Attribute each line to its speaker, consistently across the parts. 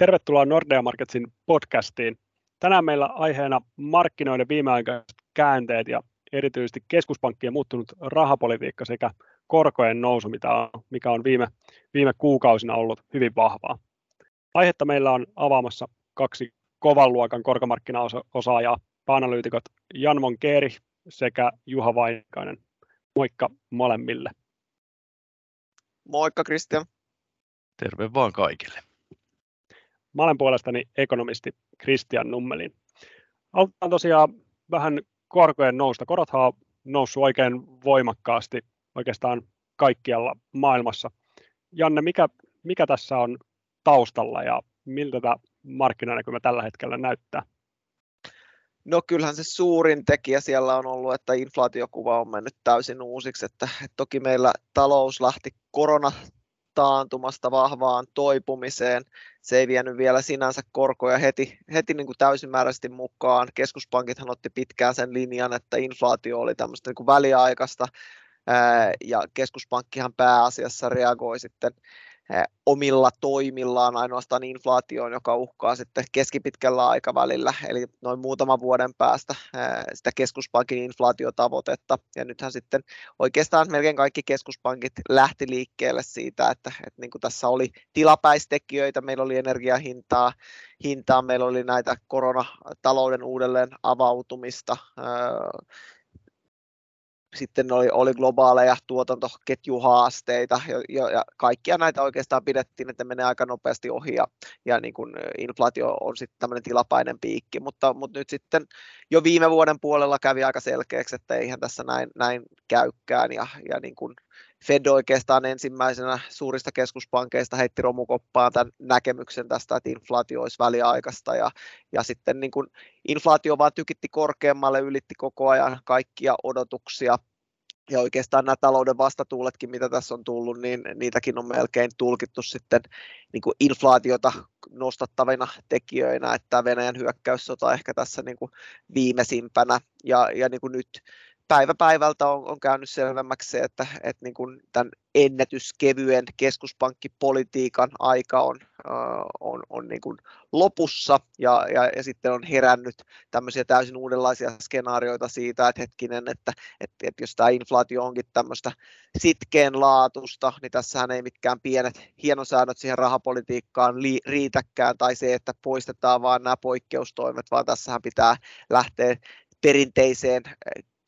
Speaker 1: Tervetuloa Nordea Marketsin podcastiin. Tänään meillä aiheena markkinoiden viimeaikaiset käänteet ja erityisesti keskuspankkien muuttunut rahapolitiikka sekä korkojen nousu, mikä on viime, viime kuukausina ollut hyvin vahvaa. Aihetta meillä on avaamassa kaksi kovan luokan korkomarkkinaosaajaa, analyytikot Jan Monkeeri sekä Juha Vainikainen. Moikka molemmille.
Speaker 2: Moikka Kristian.
Speaker 3: Terve vaan kaikille.
Speaker 1: Mä olen puolestani ekonomisti Kristian Nummelin. Aloitetaan tosiaan vähän korkojen nousta. Korothan on noussut oikein voimakkaasti oikeastaan kaikkialla maailmassa. Janne, mikä, mikä tässä on taustalla ja miltä tämä markkinanäkymä tällä hetkellä näyttää?
Speaker 2: No kyllähän se suurin tekijä siellä on ollut, että inflaatiokuva on mennyt täysin uusiksi, että, että toki meillä talous lähti korona taantumasta vahvaan toipumiseen. Se ei vienyt vielä sinänsä korkoja heti, heti niin kuin täysimääräisesti mukaan. Keskuspankithan otti pitkään sen linjan, että inflaatio oli tämmöistä niin kuin väliaikaista ja keskuspankkihan pääasiassa reagoi sitten omilla toimillaan ainoastaan inflaatioon, joka uhkaa sitten keskipitkällä aikavälillä, eli noin muutaman vuoden päästä sitä keskuspankin inflaatiotavoitetta. Ja nythän sitten oikeastaan melkein kaikki keskuspankit lähti liikkeelle siitä, että, että niin kuin tässä oli tilapäistekijöitä, meillä oli energiahintaa, hintaa, meillä oli näitä koronatalouden uudelleen avautumista, sitten oli, oli globaaleja tuotantoketjuhaasteita ja, ja kaikkia näitä oikeastaan pidettiin, että menee aika nopeasti ohi ja, ja niin kuin inflaatio on sitten tämmöinen tilapäinen piikki, mutta, mutta nyt sitten jo viime vuoden puolella kävi aika selkeäksi, että eihän tässä näin, näin käykään ja, ja niin kuin Fed oikeastaan ensimmäisenä suurista keskuspankeista heitti romukoppaan tämän näkemyksen tästä, että inflaatio olisi väliaikaista ja, ja sitten niin kuin inflaatio vaan tykitti korkeammalle, ylitti koko ajan kaikkia odotuksia. Ja oikeastaan nämä talouden vastatuuletkin, mitä tässä on tullut, niin niitäkin on melkein tulkittu sitten niin kuin inflaatiota nostattavina tekijöinä, että Venäjän hyökkäyssota ehkä tässä niin kuin viimeisimpänä ja, ja niin kuin nyt päivä päivältä on, on käynyt selvemmäksi se, että, että niin kuin tämän ennätyskevyen keskuspankkipolitiikan aika on, on, on niin kuin lopussa ja, ja, ja sitten on herännyt tämmöisiä täysin uudenlaisia skenaarioita siitä, että hetkinen, että, että, että jos tämä inflaatio onkin tämmöistä sitkeen laatusta, niin tässähän ei mitkään pienet hienosäännöt siihen rahapolitiikkaan li, riitäkään tai se, että poistetaan vaan nämä poikkeustoimet, vaan tässähän pitää lähteä perinteiseen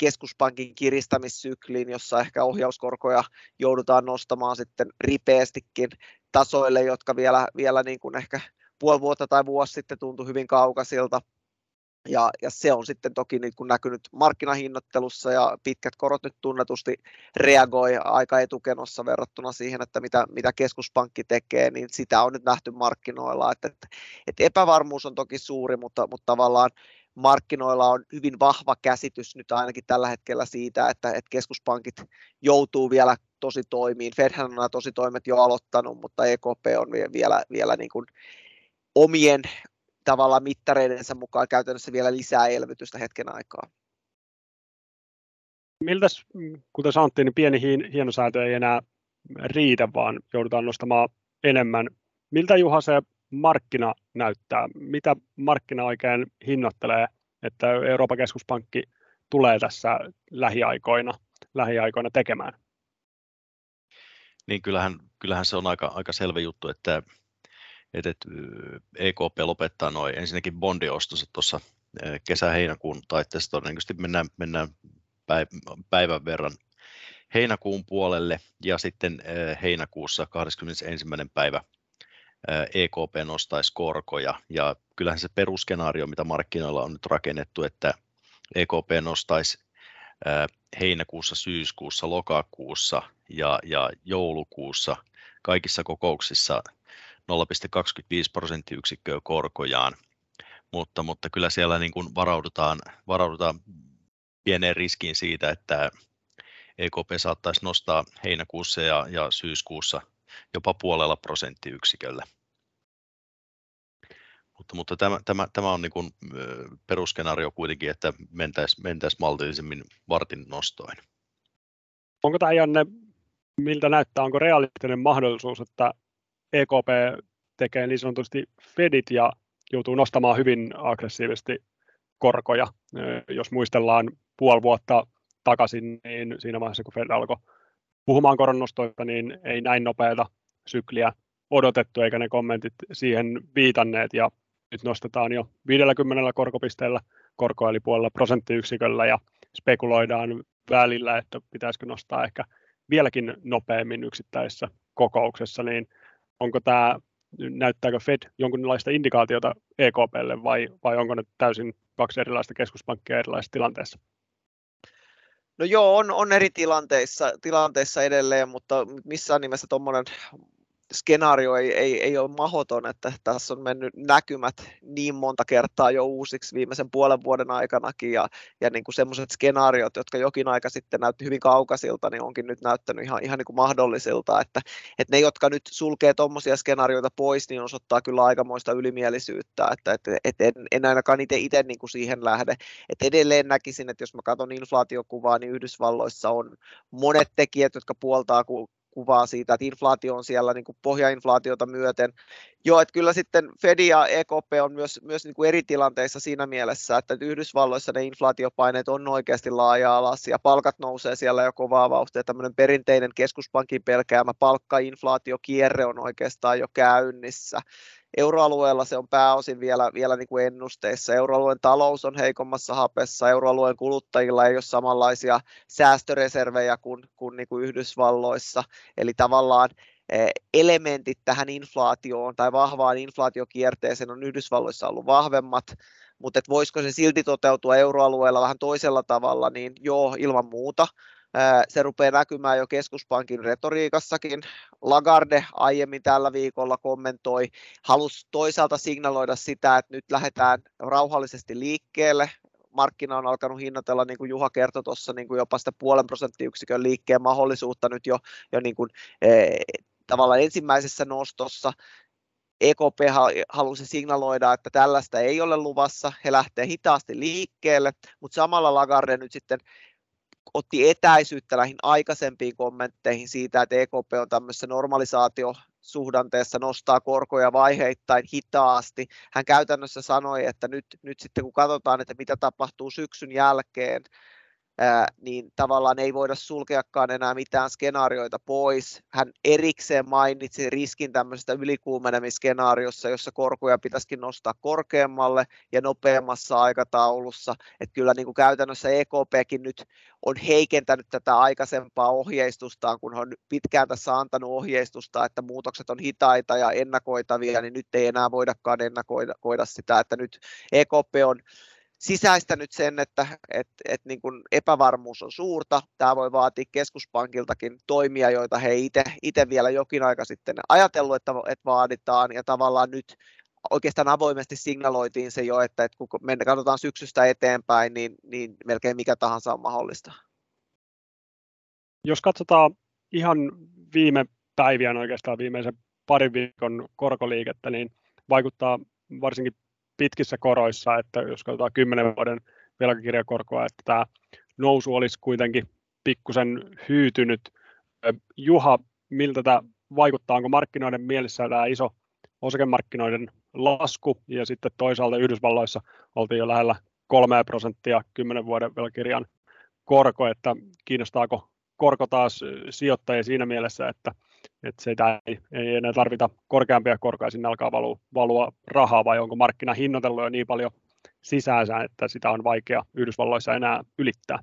Speaker 2: keskuspankin kiristämissykliin, jossa ehkä ohjauskorkoja joudutaan nostamaan sitten ripeästikin tasoille, jotka vielä, vielä niin kuin ehkä puoli vuotta tai vuosi sitten tuntui hyvin kaukaisilta. Ja, ja se on sitten toki niin kuin näkynyt markkinahinnoittelussa ja pitkät korot nyt tunnetusti reagoi aika etukenossa verrattuna siihen, että mitä, mitä keskuspankki tekee, niin sitä on nyt nähty markkinoilla. Että, että, että epävarmuus on toki suuri, mutta, mutta tavallaan markkinoilla on hyvin vahva käsitys nyt ainakin tällä hetkellä siitä, että, että keskuspankit joutuu vielä tosi toimiin. Fedhän on nämä tosi toimet jo aloittanut, mutta EKP on vielä, vielä niin kuin omien tavalla mittareidensa mukaan käytännössä vielä lisää elvytystä hetken aikaa.
Speaker 1: Miltä, kuten sanottiin, niin pieni hienosäätö ei enää riitä, vaan joudutaan nostamaan enemmän. Miltä Juha se markkina näyttää? Mitä markkina oikein hinnoittelee, että Euroopan keskuspankki tulee tässä lähiaikoina, lähiaikoina tekemään?
Speaker 3: Niin kyllähän, kyllähän se on aika, aika selvä juttu, että, että EKP lopettaa noin ensinnäkin bondiostonsa tuossa kesä-heinäkuun taitteessa todennäköisesti mennään, mennään päivän verran heinäkuun puolelle ja sitten heinäkuussa 21. päivä EKP nostaisi korkoja. Ja kyllähän se perusskenaario, mitä markkinoilla on nyt rakennettu, että EKP nostaisi heinäkuussa, syyskuussa, lokakuussa ja, ja joulukuussa kaikissa kokouksissa 0,25 prosenttiyksikköä korkojaan, mutta, mutta kyllä siellä niin kuin varaudutaan, varaudutaan pieneen riskiin siitä, että EKP saattaisi nostaa heinäkuussa ja, ja syyskuussa jopa puolella prosenttiyksiköllä. Mutta, mutta tämä, tämä, tämä on niin kuin perusskenaario kuitenkin, että mentäisiin mentäisi maltillisemmin vartin nostoin.
Speaker 1: Onko tämä Janne, miltä näyttää, onko realistinen mahdollisuus, että EKP tekee niin sanotusti Fedit ja joutuu nostamaan hyvin aggressiivisesti korkoja. Jos muistellaan puoli vuotta takaisin, niin siinä vaiheessa kun Fed alkoi puhumaan koronnostoista, niin ei näin nopeata sykliä odotettu, eikä ne kommentit siihen viitanneet, ja nyt nostetaan jo 50 korkopisteellä korkoa, eli puolella prosenttiyksiköllä, ja spekuloidaan välillä, että pitäisikö nostaa ehkä vieläkin nopeammin yksittäisessä kokouksessa, niin onko tämä, näyttääkö Fed jonkinlaista indikaatiota EKPlle vai, vai onko ne täysin kaksi erilaista keskuspankkia erilaisessa tilanteessa?
Speaker 2: No joo, on, on eri tilanteissa, tilanteissa edelleen, mutta missään nimessä tuommoinen skenaario ei, ei, ei ole mahoton, että tässä on mennyt näkymät niin monta kertaa jo uusiksi viimeisen puolen vuoden aikanakin ja, ja niin kuin semmoiset skenaariot, jotka jokin aika sitten näytti hyvin kaukaisilta, niin onkin nyt näyttänyt ihan, ihan niin kuin mahdollisilta, että, että ne, jotka nyt sulkee tuommoisia skenaarioita pois, niin osoittaa kyllä aikamoista ylimielisyyttä, että, että, että en, en ainakaan itse, itse niin kuin siihen lähde, että edelleen näkisin, että jos mä katson inflaatiokuvaa, niin Yhdysvalloissa on monet tekijät, jotka puoltaa kuvaa siitä, että inflaatio on siellä niin kuin pohjainflaatiota myöten. Joo, että kyllä sitten Fed ja EKP on myös, myös niin kuin eri tilanteissa siinä mielessä, että Yhdysvalloissa ne inflaatiopaineet on oikeasti laaja alas ja palkat nousee siellä jo kovaa vauhtia. Tämmöinen perinteinen keskuspankin pelkäämä palkkainflaatiokierre on oikeastaan jo käynnissä. Euroalueella se on pääosin vielä, vielä niin kuin ennusteissa. Euroalueen talous on heikommassa hapessa, euroalueen kuluttajilla ei ole samanlaisia säästöreservejä kuin, kuin, niin kuin Yhdysvalloissa. Eli tavallaan eh, elementit tähän inflaatioon tai vahvaan inflaatiokierteeseen on Yhdysvalloissa ollut vahvemmat, mutta voisiko se silti toteutua euroalueella vähän toisella tavalla, niin joo, ilman muuta. Se rupeaa näkymään jo keskuspankin retoriikassakin. Lagarde aiemmin tällä viikolla kommentoi, halusi toisaalta signaloida sitä, että nyt lähdetään rauhallisesti liikkeelle. Markkina on alkanut hinnoitella, niin kuin Juha kertoi tuossa, niin kuin jopa sitä puolen prosenttiyksikön liikkeen mahdollisuutta nyt jo, jo niin kuin, eh, tavallaan ensimmäisessä nostossa. EKP halusi signaloida, että tällaista ei ole luvassa, he lähtee hitaasti liikkeelle, mutta samalla Lagarde nyt sitten otti etäisyyttä näihin aikaisempiin kommentteihin siitä, että EKP on tämmöisessä normalisaatio suhdanteessa nostaa korkoja vaiheittain hitaasti. Hän käytännössä sanoi, että nyt, nyt sitten kun katsotaan, että mitä tapahtuu syksyn jälkeen, niin tavallaan ei voida sulkeakaan enää mitään skenaarioita pois. Hän erikseen mainitsi riskin tämmöisestä ylikuumenemisskenaariossa, jossa korkoja pitäisikin nostaa korkeammalle ja nopeammassa aikataulussa. Että kyllä niin kuin käytännössä EKPkin nyt on heikentänyt tätä aikaisempaa ohjeistustaan, kun on pitkään tässä antanut ohjeistusta, että muutokset on hitaita ja ennakoitavia, niin nyt ei enää voidakaan ennakoida sitä, että nyt EKP on sisäistänyt sen, että et, et niin kuin epävarmuus on suurta. Tämä voi vaatia keskuspankiltakin toimia, joita he itse vielä jokin aika sitten ajatellut, että, että vaaditaan, ja tavallaan nyt oikeastaan avoimesti signaloitiin se jo, että, että kun me katsotaan syksystä eteenpäin, niin, niin melkein mikä tahansa on mahdollista.
Speaker 1: Jos katsotaan ihan viime päiviä, oikeastaan viimeisen parin viikon korkoliikettä, niin vaikuttaa varsinkin pitkissä koroissa, että jos katsotaan 10 vuoden velkakirjakorkoa, että tämä nousu olisi kuitenkin pikkusen hyytynyt. Juha, miltä tämä vaikuttaa, onko markkinoiden mielessä tämä iso osakemarkkinoiden lasku, ja sitten toisaalta Yhdysvalloissa oltiin jo lähellä 3 prosenttia 10 vuoden velkirjan korko, että kiinnostaako korko taas sijoittajia siinä mielessä, että että sitä ei, ei enää tarvita korkeampia korkoja, sinne alkaa valua, valua rahaa, vai onko markkina hinnoitellut jo niin paljon sisäänsä, että sitä on vaikea Yhdysvalloissa enää ylittää?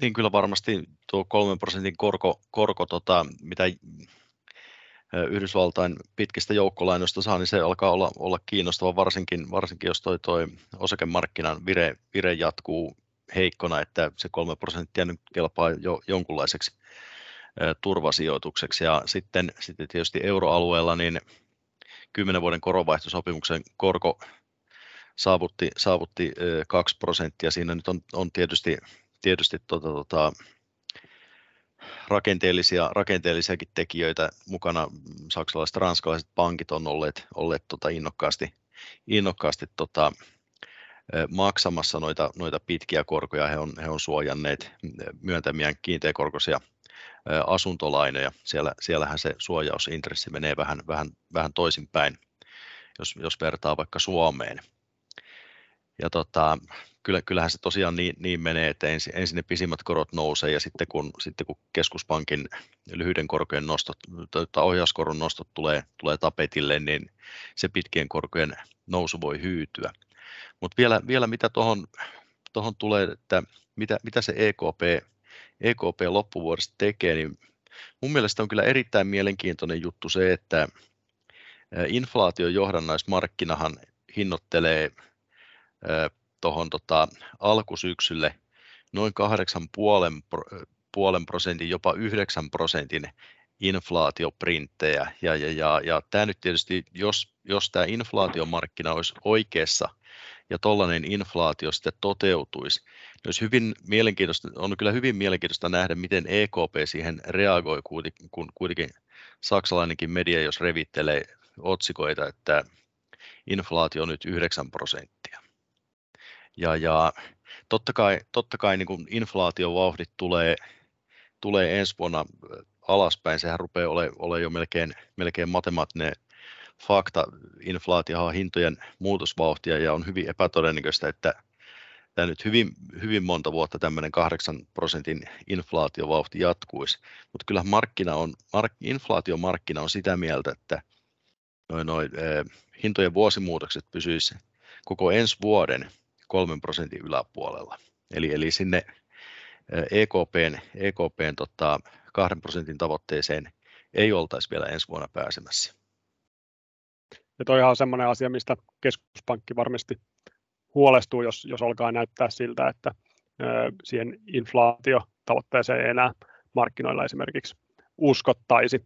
Speaker 3: Niin kyllä varmasti tuo 3 prosentin korko, korko tota, mitä Yhdysvaltain pitkistä joukkolainoista saa, niin se alkaa olla, olla kiinnostava, varsinkin, varsinkin jos toi, toi osakemarkkinan vire, vire jatkuu heikkona, että se 3 prosenttia nyt kelpaa jo jonkunlaiseksi turvasijoitukseksi. Ja sitten, sitten tietysti euroalueella niin 10 vuoden koronvaihtosopimuksen korko saavutti, saavutti 2 prosenttia. Siinä nyt on, on tietysti, tietysti tota, tota, rakenteellisia, rakenteellisiakin tekijöitä mukana. Saksalaiset ranskalaiset pankit on olleet, olleet tota innokkaasti, innokkaasti tota, maksamassa noita, noita pitkiä korkoja. He on, he on suojanneet myöntämiään kiinteäkorkoisia asuntolainoja. Siellä, siellähän se suojausintressi menee vähän, vähän, vähän toisinpäin, jos, jos vertaa vaikka Suomeen. Ja tota, kyllä, kyllähän se tosiaan niin, niin menee, että ensin, ensin ne pisimmät korot nousee ja sitten kun, sitten kun keskuspankin lyhyiden korkojen nostot tai ohjauskoron nostot tulee, tulee tapetille, niin se pitkien korkojen nousu voi hyytyä. Mutta vielä, vielä mitä tuohon tohon tulee, että mitä, mitä se EKP, EKP loppuvuodesta tekee, niin mun mielestä on kyllä erittäin mielenkiintoinen juttu se, että inflaation johdannaismarkkinahan hinnoittelee tuohon tota, alkusyksylle noin 8,5 puolen prosentin, jopa 9 prosentin inflaatioprinttejä. Ja, ja, ja, ja tämä nyt tietysti, jos, jos tämä inflaatiomarkkina olisi oikeassa ja tuollainen inflaatio sitten toteutuisi, niin olisi hyvin mielenkiintoista, on kyllä hyvin mielenkiintoista nähdä, miten EKP siihen reagoi, kun kuitenkin saksalainenkin media, jos revittelee otsikoita, että inflaatio on nyt 9 prosenttia. Ja, ja totta kai, totta kai niin kuin inflaatiovauhdit tulee, tulee ensi vuonna alaspäin, sehän rupeaa olemaan ole jo melkein, melkein matemaattinen fakta. Inflaatio on hintojen muutosvauhtia ja on hyvin epätodennäköistä, että tämä nyt hyvin, hyvin monta vuotta tämmöinen 8 prosentin inflaatiovauhti jatkuisi. Mutta kyllä markkina on, mark, inflaatiomarkkina on sitä mieltä, että noin, noin, eh, hintojen vuosimuutokset pysyisivät koko ensi vuoden kolmen prosentin yläpuolella. Eli, eli sinne EKPn, EKPn tota, kahden prosentin tavoitteeseen ei oltaisi vielä ensi vuonna pääsemässä.
Speaker 1: Ja toi on sellainen asia, mistä keskuspankki varmasti huolestuu, jos, jos alkaa näyttää siltä, että ö, siihen inflaatiotavoitteeseen ei enää markkinoilla esimerkiksi uskottaisi.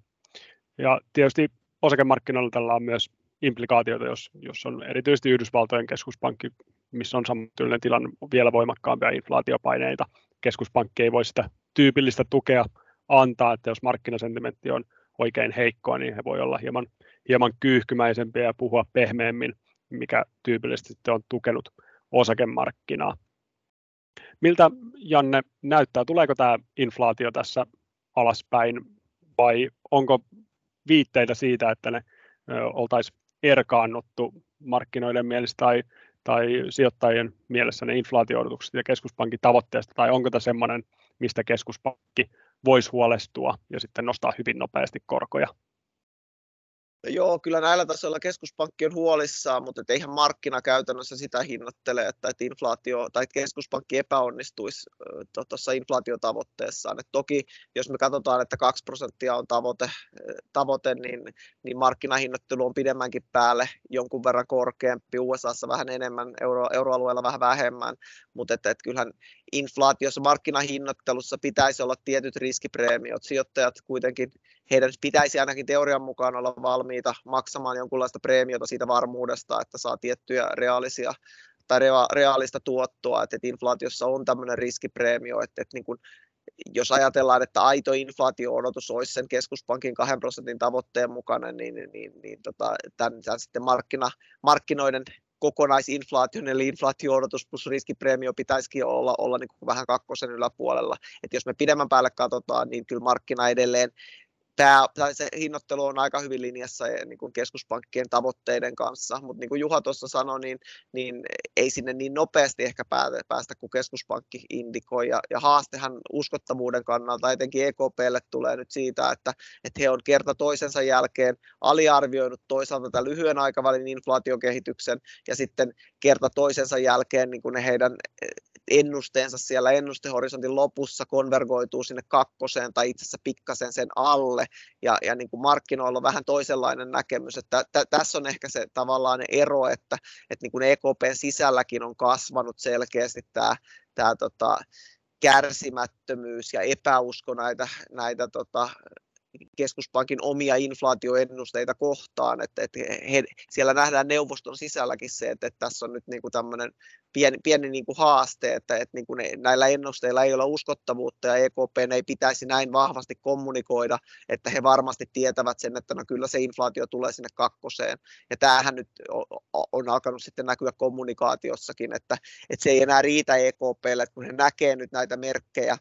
Speaker 1: Ja tietysti osakemarkkinoilla tällä on myös implikaatioita, jos, jos on erityisesti Yhdysvaltojen keskuspankki missä on samantyylinen tilanne vielä voimakkaampia inflaatiopaineita. Keskuspankki ei voi sitä tyypillistä tukea antaa, että jos markkinasentimentti on oikein heikkoa, niin he voi olla hieman, hieman kyyhkymäisempiä ja puhua pehmeämmin, mikä tyypillisesti on tukenut osakemarkkinaa. Miltä, Janne, näyttää? Tuleeko tämä inflaatio tässä alaspäin vai onko viitteitä siitä, että ne oltaisiin erkaannuttu markkinoiden mielestä tai tai sijoittajien mielessä ne inflaatio-odotukset ja keskuspankin tavoitteesta, tai onko tämä sellainen, mistä keskuspankki voisi huolestua ja sitten nostaa hyvin nopeasti korkoja
Speaker 2: Joo, kyllä näillä tasoilla keskuspankki on huolissaan, mutta et eihän markkina käytännössä sitä hinnoittele, että, että inflaatio tai että keskuspankki epäonnistuisi tuossa inflaatiotavoitteessaan. Et toki jos me katsotaan, että 2 prosenttia on tavoite, tavoite niin, niin markkinahinnoittelu on pidemmänkin päälle jonkun verran korkeampi, USAssa vähän enemmän, euro, euroalueella vähän vähemmän, mutta että, että kyllähän inflaatiossa markkinahinnoittelussa pitäisi olla tietyt riskipreemiot. Sijoittajat kuitenkin, heidän pitäisi ainakin teorian mukaan olla valmiita maksamaan jonkunlaista preemiota siitä varmuudesta, että saa tiettyjä reaalisia tai rea- reaalista tuottoa, että, että inflaatiossa on tämmöinen riskipreemio, että, että niin kuin, jos ajatellaan, että aito inflaatio-odotus olisi sen keskuspankin 2 prosentin tavoitteen mukainen, niin, niin, niin, niin tota, tämän, tämän sitten markkina, markkinoiden kokonaisinflaation, eli inflaatio-odotus plus riskipreemio pitäisikin olla, olla niin kuin vähän kakkosen yläpuolella. Et jos me pidemmän päälle katsotaan, niin kyllä markkina edelleen tämä, tai se hinnoittelu on aika hyvin linjassa eh, niin kuin keskuspankkien tavoitteiden kanssa, mutta niin kuin Juha tuossa sanoi, niin, niin ei sinne niin nopeasti ehkä päästä kuin keskuspankki indikoi, ja, ja haastehan uskottavuuden kannalta etenkin EKPlle tulee nyt siitä, että, että he on kerta toisensa jälkeen aliarvioinut toisaalta tämän lyhyen aikavälin inflaatiokehityksen, ja sitten kerta toisensa jälkeen niin kuin ne heidän ennusteensa siellä ennustehorisontin lopussa konvergoituu sinne kakkoseen tai itse asiassa pikkasen sen alle. Ja, ja niin kuin markkinoilla on vähän toisenlainen näkemys, että t- tässä on ehkä se tavallaan ero, että, että niin kuin EKPn sisälläkin on kasvanut selkeästi tämä, tämä tota, kärsimättömyys ja epäusko näitä, näitä tota, keskuspankin omia inflaatioennusteita kohtaan, että, että he, siellä nähdään neuvoston sisälläkin se, että, että tässä on nyt niin kuin tämmöinen pieni, pieni niin kuin haaste, että, että niin kuin ne, näillä ennusteilla ei ole uskottavuutta ja EKP ei pitäisi näin vahvasti kommunikoida, että he varmasti tietävät sen, että no kyllä se inflaatio tulee sinne kakkoseen. Ja tämähän nyt on, alkanut sitten näkyä kommunikaatiossakin, että, että se ei enää riitä EKPlle, että kun he näkee nyt näitä merkkejä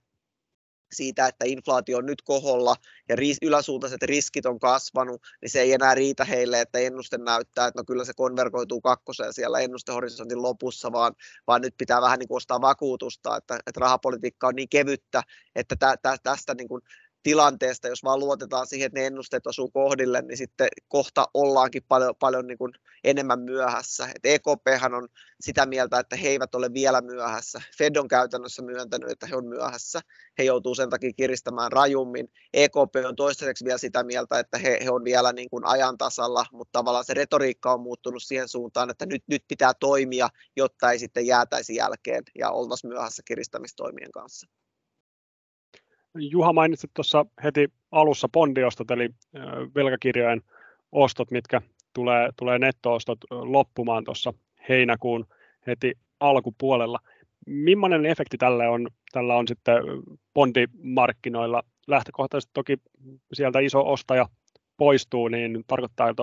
Speaker 2: siitä, että inflaatio on nyt koholla ja ris- yläsuuntaiset riskit on kasvanut, niin se ei enää riitä heille, että ennuste näyttää, että no kyllä se konvergoituu kakkoseen siellä ennustehorisontin lopussa, vaan, vaan nyt pitää vähän niin kuin ostaa vakuutusta, että, että rahapolitiikka on niin kevyttä, että tä, tä, tästä niin kuin tilanteesta, jos vaan luotetaan siihen, että ne ennusteet osuu kohdille, niin sitten kohta ollaankin paljon, paljon niin kuin enemmän myöhässä. Et EKP on sitä mieltä, että he eivät ole vielä myöhässä. Fed on käytännössä myöntänyt, että he on myöhässä. He joutuu sen takia kiristämään rajummin. EKP on toistaiseksi vielä sitä mieltä, että he, he on vielä niin kuin ajan tasalla, mutta tavallaan se retoriikka on muuttunut siihen suuntaan, että nyt, nyt pitää toimia, jotta ei sitten jäätäisi jälkeen ja oltaisi myöhässä kiristämistoimien kanssa.
Speaker 1: Juha mainitsit tuossa heti alussa bondiostot, eli velkakirjojen ostot, mitkä tulee, tulee nettoostot loppumaan tuossa heinäkuun heti alkupuolella. Millainen efekti tällä on, tällä on sitten bondimarkkinoilla? Lähtökohtaisesti toki sieltä iso ostaja poistuu, niin tarkoittaa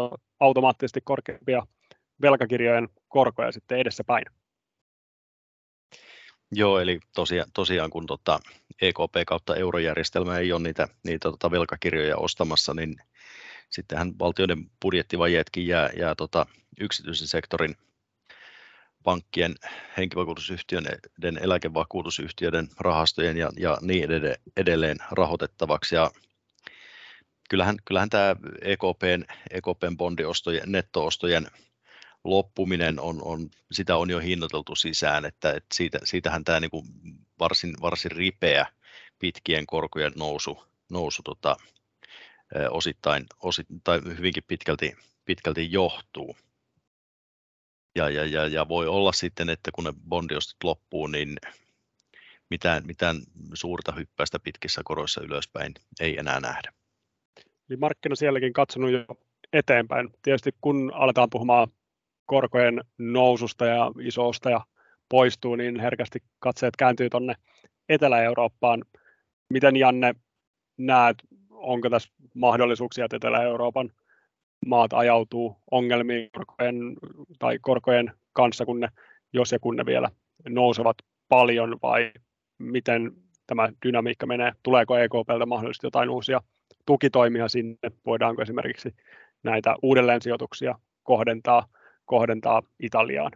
Speaker 1: automaattisesti korkeampia velkakirjojen korkoja sitten edessä päin.
Speaker 3: Joo, eli tosiaan, tosiaan kun tota EKP kautta eurojärjestelmä ei ole niitä, niitä tota velkakirjoja ostamassa, niin sittenhän valtioiden budjettivajeetkin jää, jää tota yksityisen sektorin pankkien, henkivakuutusyhtiöiden, eläkevakuutusyhtiöiden, rahastojen ja, ja niin edelleen rahoitettavaksi. Ja kyllähän, kyllähän tämä EKPn, EKPn bondiostojen, nettoostojen loppuminen on, on, sitä on jo hinnoiteltu sisään, että, että siitä, siitähän tämä niin varsin, varsin ripeä pitkien korkojen nousu, nousu tota, osittain, osittain hyvinkin pitkälti, pitkälti johtuu. Ja, ja, ja, ja voi olla sitten, että kun ne bondiostot loppuu, niin mitään, mitään suurta hyppäistä pitkissä koroissa ylöspäin ei enää nähdä.
Speaker 1: Eli markkina sielläkin katsonut jo eteenpäin. Tietysti kun aletaan puhumaan korkojen noususta ja isosta ja poistuu, niin herkästi katseet kääntyy tuonne Etelä-Eurooppaan. Miten Janne näet, onko tässä mahdollisuuksia, että Etelä-Euroopan maat ajautuu ongelmiin korkojen, tai korkojen kanssa, kun ne, jos ja kun ne vielä nousevat paljon, vai miten tämä dynamiikka menee? Tuleeko EKPltä mahdollisesti jotain uusia tukitoimia sinne? Voidaanko esimerkiksi näitä uudelleensijoituksia kohdentaa kohdentaa Italiaan?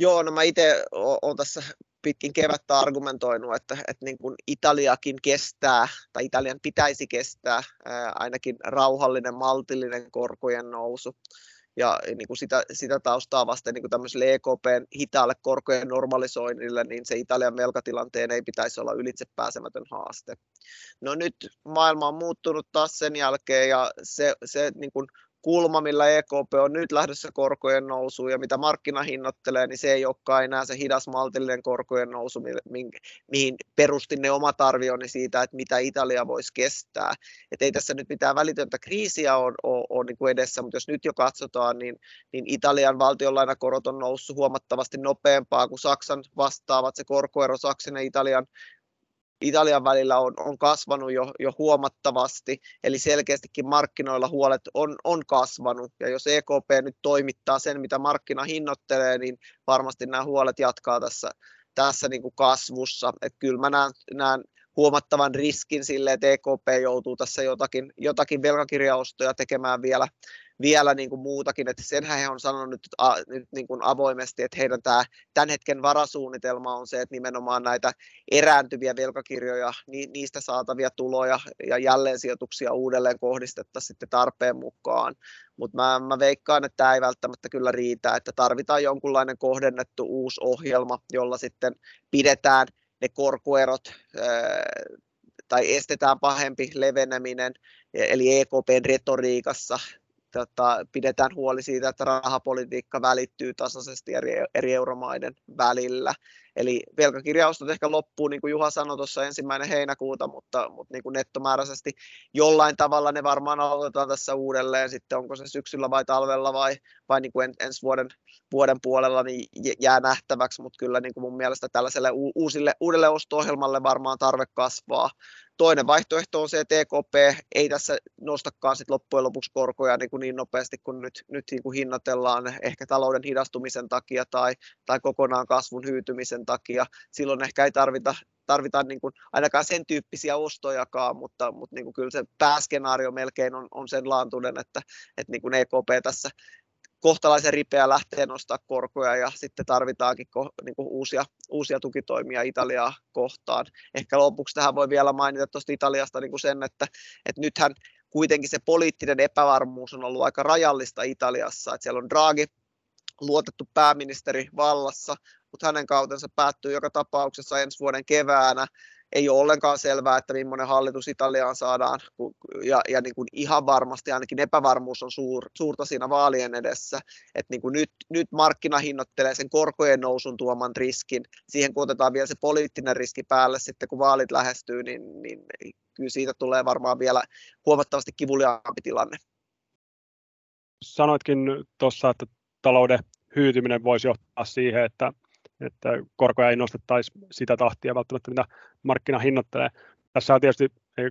Speaker 2: Joo, no mä itse olen tässä pitkin kevättä argumentoinut, että, että niin kuin Italiakin kestää, tai Italian pitäisi kestää ää, ainakin rauhallinen, maltillinen korkojen nousu. Ja niin kuin sitä, sitä taustaa vasten niin kuin tämmöiselle EKPn hitaalle korkojen normalisoinnille, niin se Italian velkatilanteen ei pitäisi olla ylitse pääsemätön haaste. No nyt maailma on muuttunut taas sen jälkeen, ja se, se niin kuin kulma, millä EKP on nyt lähdössä korkojen nousuun ja mitä markkina hinnoittelee, niin se ei olekaan enää se hidas maltillinen korkojen nousu, mihin perustin ne omat arvioni siitä, että mitä Italia voisi kestää. Et ei tässä nyt mitään välitöntä kriisiä ole, ole, ole niin kuin edessä, mutta jos nyt jo katsotaan, niin, niin Italian valtionlainakorot on noussut huomattavasti nopeampaa kuin Saksan vastaavat. Se korkoero Saksan ja Italian Italian välillä on, on kasvanut jo, jo huomattavasti, eli selkeästikin markkinoilla huolet on, on kasvanut, ja jos EKP nyt toimittaa sen, mitä markkina hinnoittelee, niin varmasti nämä huolet jatkaa tässä, tässä niin kuin kasvussa. Et kyllä mä näen, näen huomattavan riskin sille, että EKP joutuu tässä jotakin, jotakin velkakirjaostoja tekemään vielä, vielä niin kuin muutakin, että senhän he on sanonut nyt, a, nyt niin kuin avoimesti, että heidän tämä tämän hetken varasuunnitelma on se, että nimenomaan näitä erääntyviä velkakirjoja, ni, niistä saatavia tuloja ja jälleen sijoituksia uudelleen kohdistettaisiin sitten tarpeen mukaan, mutta mä, mä veikkaan, että tämä ei välttämättä kyllä riitä, että tarvitaan jonkunlainen kohdennettu uusi ohjelma, jolla sitten pidetään ne korkoerot tai estetään pahempi leveneminen, eli EKPn retoriikassa tota, pidetään huoli siitä, että rahapolitiikka välittyy tasaisesti eri, eri euromaiden välillä. Eli velkakirjaustot ehkä loppuu, niin kuin Juha sanoi tuossa ensimmäinen heinäkuuta, mutta, mutta niin kuin nettomääräisesti jollain tavalla ne varmaan aloitetaan tässä uudelleen, sitten onko se syksyllä vai talvella vai, vai niin kuin en, ensi vuoden, vuoden puolella, niin jää nähtäväksi, mutta kyllä niin kuin mun mielestä tällaiselle uusille, uudelle osto-ohjelmalle varmaan tarve kasvaa. Toinen vaihtoehto on se, että EKP ei tässä nostakaan sit loppujen lopuksi korkoja niin, kuin niin nopeasti kuin nyt, nyt niin kuin hinnoitellaan ehkä talouden hidastumisen takia tai, tai kokonaan kasvun hyytymisen takia. Silloin ehkä ei tarvita tarvitaan niin kuin ainakaan sen tyyppisiä ostojakaan, mutta, mutta niin kuin kyllä se pääskenaario melkein on, on sen laantunen, että, että niin kuin EKP tässä kohtalaisen ripeä lähtee nostaa korkoja ja sitten tarvitaankin niin kuin uusia, uusia tukitoimia Italiaa kohtaan. Ehkä lopuksi tähän voi vielä mainita tuosta Italiasta niin kuin sen, että, että nythän kuitenkin se poliittinen epävarmuus on ollut aika rajallista Italiassa, että siellä on Draghi, luotettu pääministeri vallassa, mutta hänen kautensa päättyy joka tapauksessa ensi vuoden keväänä. Ei ole ollenkaan selvää, että millainen hallitus Italiaan saadaan, ja, ja niin kuin ihan varmasti ainakin epävarmuus on suur, suurta siinä vaalien edessä. Et niin kuin nyt, nyt markkina hinnoittelee sen korkojen nousun tuoman riskin. Siihen kun otetaan vielä se poliittinen riski päälle sitten, kun vaalit lähestyy, niin, niin kyllä siitä tulee varmaan vielä huomattavasti kivuliaampi tilanne.
Speaker 1: Sanoitkin tuossa, että talouden hyytyminen voisi johtaa siihen, että, että korkoja ei nostettaisi sitä tahtia välttämättä, mitä markkina hinnoittelee. Tässä on tietysti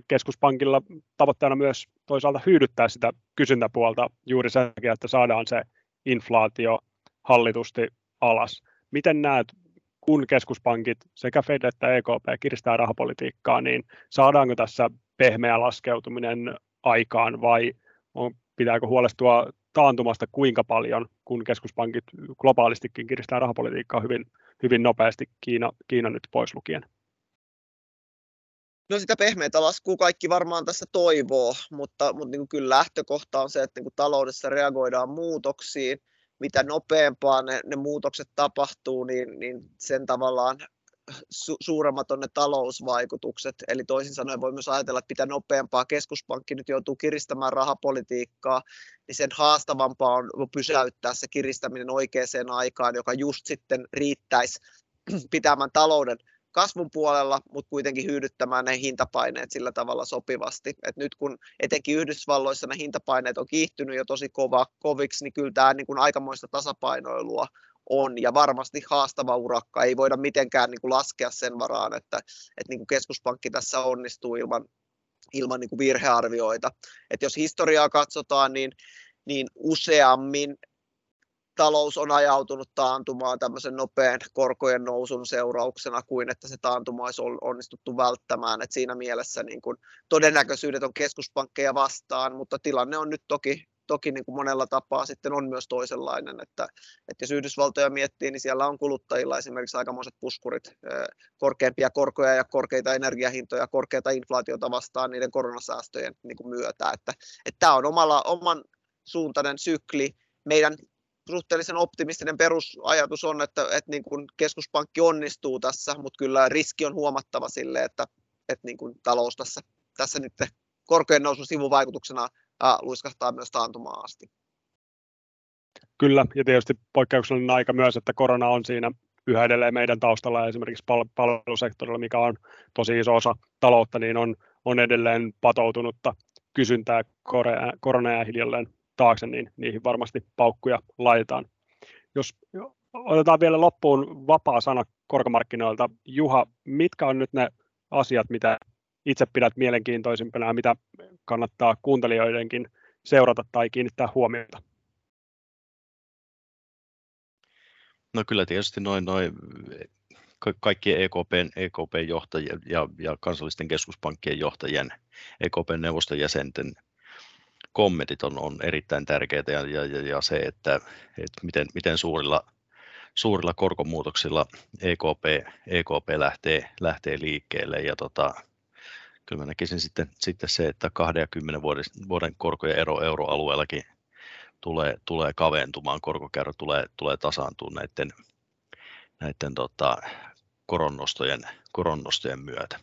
Speaker 1: keskuspankilla tavoitteena myös toisaalta hyydyttää sitä kysyntäpuolta juuri sen takia, että saadaan se inflaatio hallitusti alas. Miten näet, kun keskuspankit sekä Fed että EKP kiristää rahapolitiikkaa, niin saadaanko tässä pehmeä laskeutuminen aikaan vai on, pitääkö huolestua taantumasta kuinka paljon, kun keskuspankit globaalistikin kiristää rahapolitiikkaa hyvin, hyvin nopeasti, Kiina, Kiina nyt pois lukien?
Speaker 2: No sitä pehmeitä laskua kaikki varmaan tässä toivoo, mutta, mutta niin kuin kyllä lähtökohta on se, että niin kuin taloudessa reagoidaan muutoksiin. Mitä nopeampaa ne, ne muutokset tapahtuu, niin, niin sen tavallaan su- suuremmat on ne talousvaikutukset. Eli toisin sanoen voi myös ajatella, että mitä nopeampaa keskuspankki nyt joutuu kiristämään rahapolitiikkaa, niin sen haastavampaa on pysäyttää se kiristäminen oikeaan aikaan, joka just sitten riittäisi pitämään talouden kasvun puolella, mutta kuitenkin hyydyttämään ne hintapaineet sillä tavalla sopivasti. Et nyt kun etenkin Yhdysvalloissa ne hintapaineet on kiihtynyt jo tosi kova, koviksi, niin kyllä tämä niin kuin aikamoista tasapainoilua on ja varmasti haastava urakka. Ei voida mitenkään niin kuin laskea sen varaan, että, että niin kuin keskuspankki tässä onnistuu ilman, ilman niin kuin virhearvioita. Et jos historiaa katsotaan, niin, niin useammin talous on ajautunut taantumaan tämmöisen nopean korkojen nousun seurauksena kuin että se taantuma olisi onnistuttu välttämään. Et siinä mielessä niin kuin todennäköisyydet on keskuspankkeja vastaan, mutta tilanne on nyt toki toki niin kuin monella tapaa sitten on myös toisenlainen, että, että jos Yhdysvaltoja miettii, niin siellä on kuluttajilla esimerkiksi aikamoiset puskurit, korkeampia korkoja ja korkeita energiahintoja, korkeita inflaatiota vastaan niiden koronasäästöjen niin kuin myötä, että, että tämä on omalla, oman suuntainen sykli. Meidän suhteellisen optimistinen perusajatus on, että, että niin kuin keskuspankki onnistuu tässä, mutta kyllä riski on huomattava sille, että, että niin kuin talous tässä, tässä nyt korkojen nousun sivuvaikutuksena luiskahtaa myös taantumaan asti.
Speaker 1: Kyllä, ja tietysti poikkeuksellinen aika myös, että korona on siinä yhä edelleen meidän taustalla esimerkiksi pal- palvelusektorilla, mikä on tosi iso osa taloutta, niin on, on edelleen patoutunutta kysyntää korona ja hiljalleen taakse, niin niihin varmasti paukkuja laitetaan. Jos otetaan vielä loppuun vapaa sana korkomarkkinoilta. Juha, mitkä on nyt ne asiat, mitä itse pidät mielenkiintoisimpana mitä kannattaa kuuntelijoidenkin seurata tai kiinnittää huomiota?
Speaker 3: No kyllä tietysti noin, noin kaikkien EKPn, EKPn johtajien ja, ja kansallisten keskuspankkien johtajien, EKPn neuvoston jäsenten kommentit on, on erittäin tärkeitä ja, ja, ja se, että, että miten, miten suurilla, suurilla korkomuutoksilla EKP, EKP lähtee, lähtee liikkeelle ja tota, kyllä mä näkisin sitten, sitten se, että 20 vuoden, vuoden korkojen ero euroalueellakin tulee, tulee kaventumaan, korkokäyrä tulee, tulee tasaantua näiden, näiden tota, koronnostojen, koronnostojen myötä.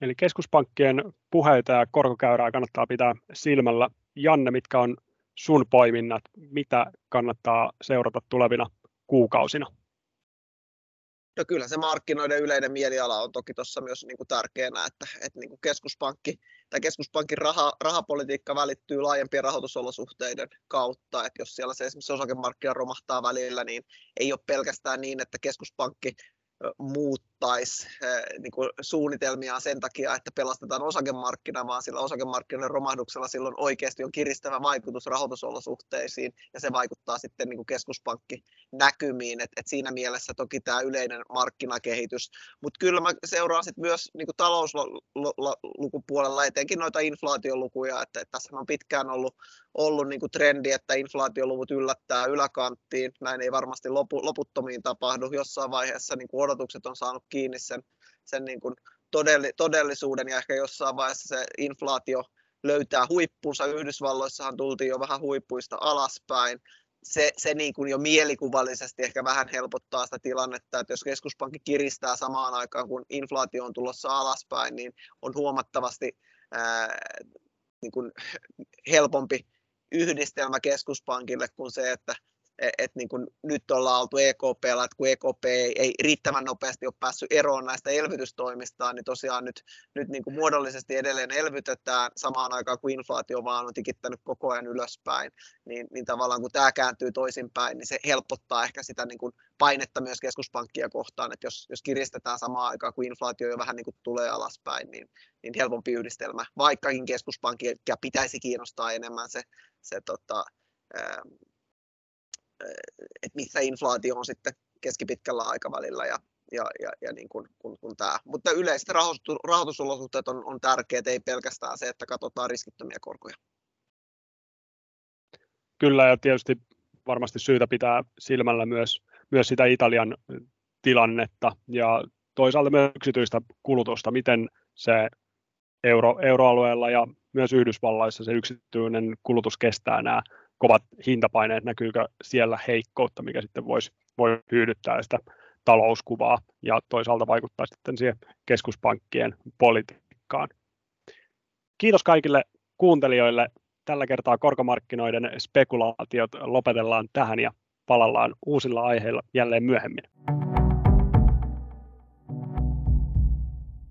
Speaker 1: Eli keskuspankkien puheita ja korkokäyrää kannattaa pitää silmällä. Janne, mitkä on sun poiminnat, mitä kannattaa seurata tulevina kuukausina?
Speaker 2: No kyllä se markkinoiden yleinen mieliala on toki tuossa myös niin kuin tärkeänä, että, että niin kuin keskuspankki tai keskuspankin raha, rahapolitiikka välittyy laajempien rahoitusolosuhteiden kautta, että jos siellä se esimerkiksi osakemarkkina romahtaa välillä, niin ei ole pelkästään niin, että keskuspankki muuttaa muuttaisi niin kuin suunnitelmiaan sen takia, että pelastetaan osakemarkkina, vaan sillä osakemarkkinoiden romahduksella silloin oikeasti on kiristävä vaikutus rahoitusolosuhteisiin ja se vaikuttaa sitten niin kuin keskuspankkinäkymiin. Et, et siinä mielessä toki tämä yleinen markkinakehitys, mutta kyllä mä seuraan sit myös niin kuin talouslukupuolella etenkin noita inflaatiolukuja, että, että tässä on pitkään ollut, ollut niin kuin trendi, että inflaatioluvut yllättää yläkanttiin. Näin ei varmasti lopu, loputtomiin tapahdu. Jossain vaiheessa niin kuin odotukset on saanut kiinni sen, sen niin kuin todellisuuden ja ehkä jossain vaiheessa se inflaatio löytää huippunsa. Yhdysvalloissahan tultiin jo vähän huippuista alaspäin. Se, se niin kuin jo mielikuvallisesti ehkä vähän helpottaa sitä tilannetta, että jos keskuspankki kiristää samaan aikaan, kun inflaatio on tulossa alaspäin, niin on huomattavasti ää, niin kuin helpompi yhdistelmä keskuspankille kuin se, että et, et niin nyt ollaan oltu EKPllä, että kun EKP ei, ei riittävän nopeasti ole päässyt eroon näistä elvytystoimistaan, niin tosiaan nyt, nyt niin kuin muodollisesti edelleen elvytetään. Samaan aikaan, kun inflaatio vaan on tikittänyt koko ajan ylöspäin, niin, niin tavallaan kun tämä kääntyy toisinpäin, niin se helpottaa ehkä sitä niin kuin painetta myös keskuspankkia kohtaan, että jos, jos kiristetään samaan aikaan, kun inflaatio jo vähän niin kuin tulee alaspäin, niin, niin helpompi yhdistelmä, vaikkakin keskuspankkia pitäisi kiinnostaa enemmän se, se tota, että missä inflaatio on sitten keskipitkällä aikavälillä ja, ja, ja, ja niin kuin, kun, kun tämä. Mutta yleiset rahoitusolosuhteet on, on tärkeät, ei pelkästään se, että katsotaan riskittömiä korkoja.
Speaker 1: Kyllä, ja tietysti varmasti syytä pitää silmällä myös, myös sitä Italian tilannetta ja toisaalta myös yksityistä kulutusta, miten se euro, euroalueella ja myös Yhdysvalloissa se yksityinen kulutus kestää nämä kovat hintapaineet, näkyykö siellä heikkoutta, mikä sitten voisi, voi hyödyttää sitä talouskuvaa ja toisaalta vaikuttaa sitten siihen keskuspankkien politiikkaan. Kiitos kaikille kuuntelijoille. Tällä kertaa korkomarkkinoiden spekulaatiot lopetellaan tähän ja palallaan uusilla aiheilla jälleen myöhemmin.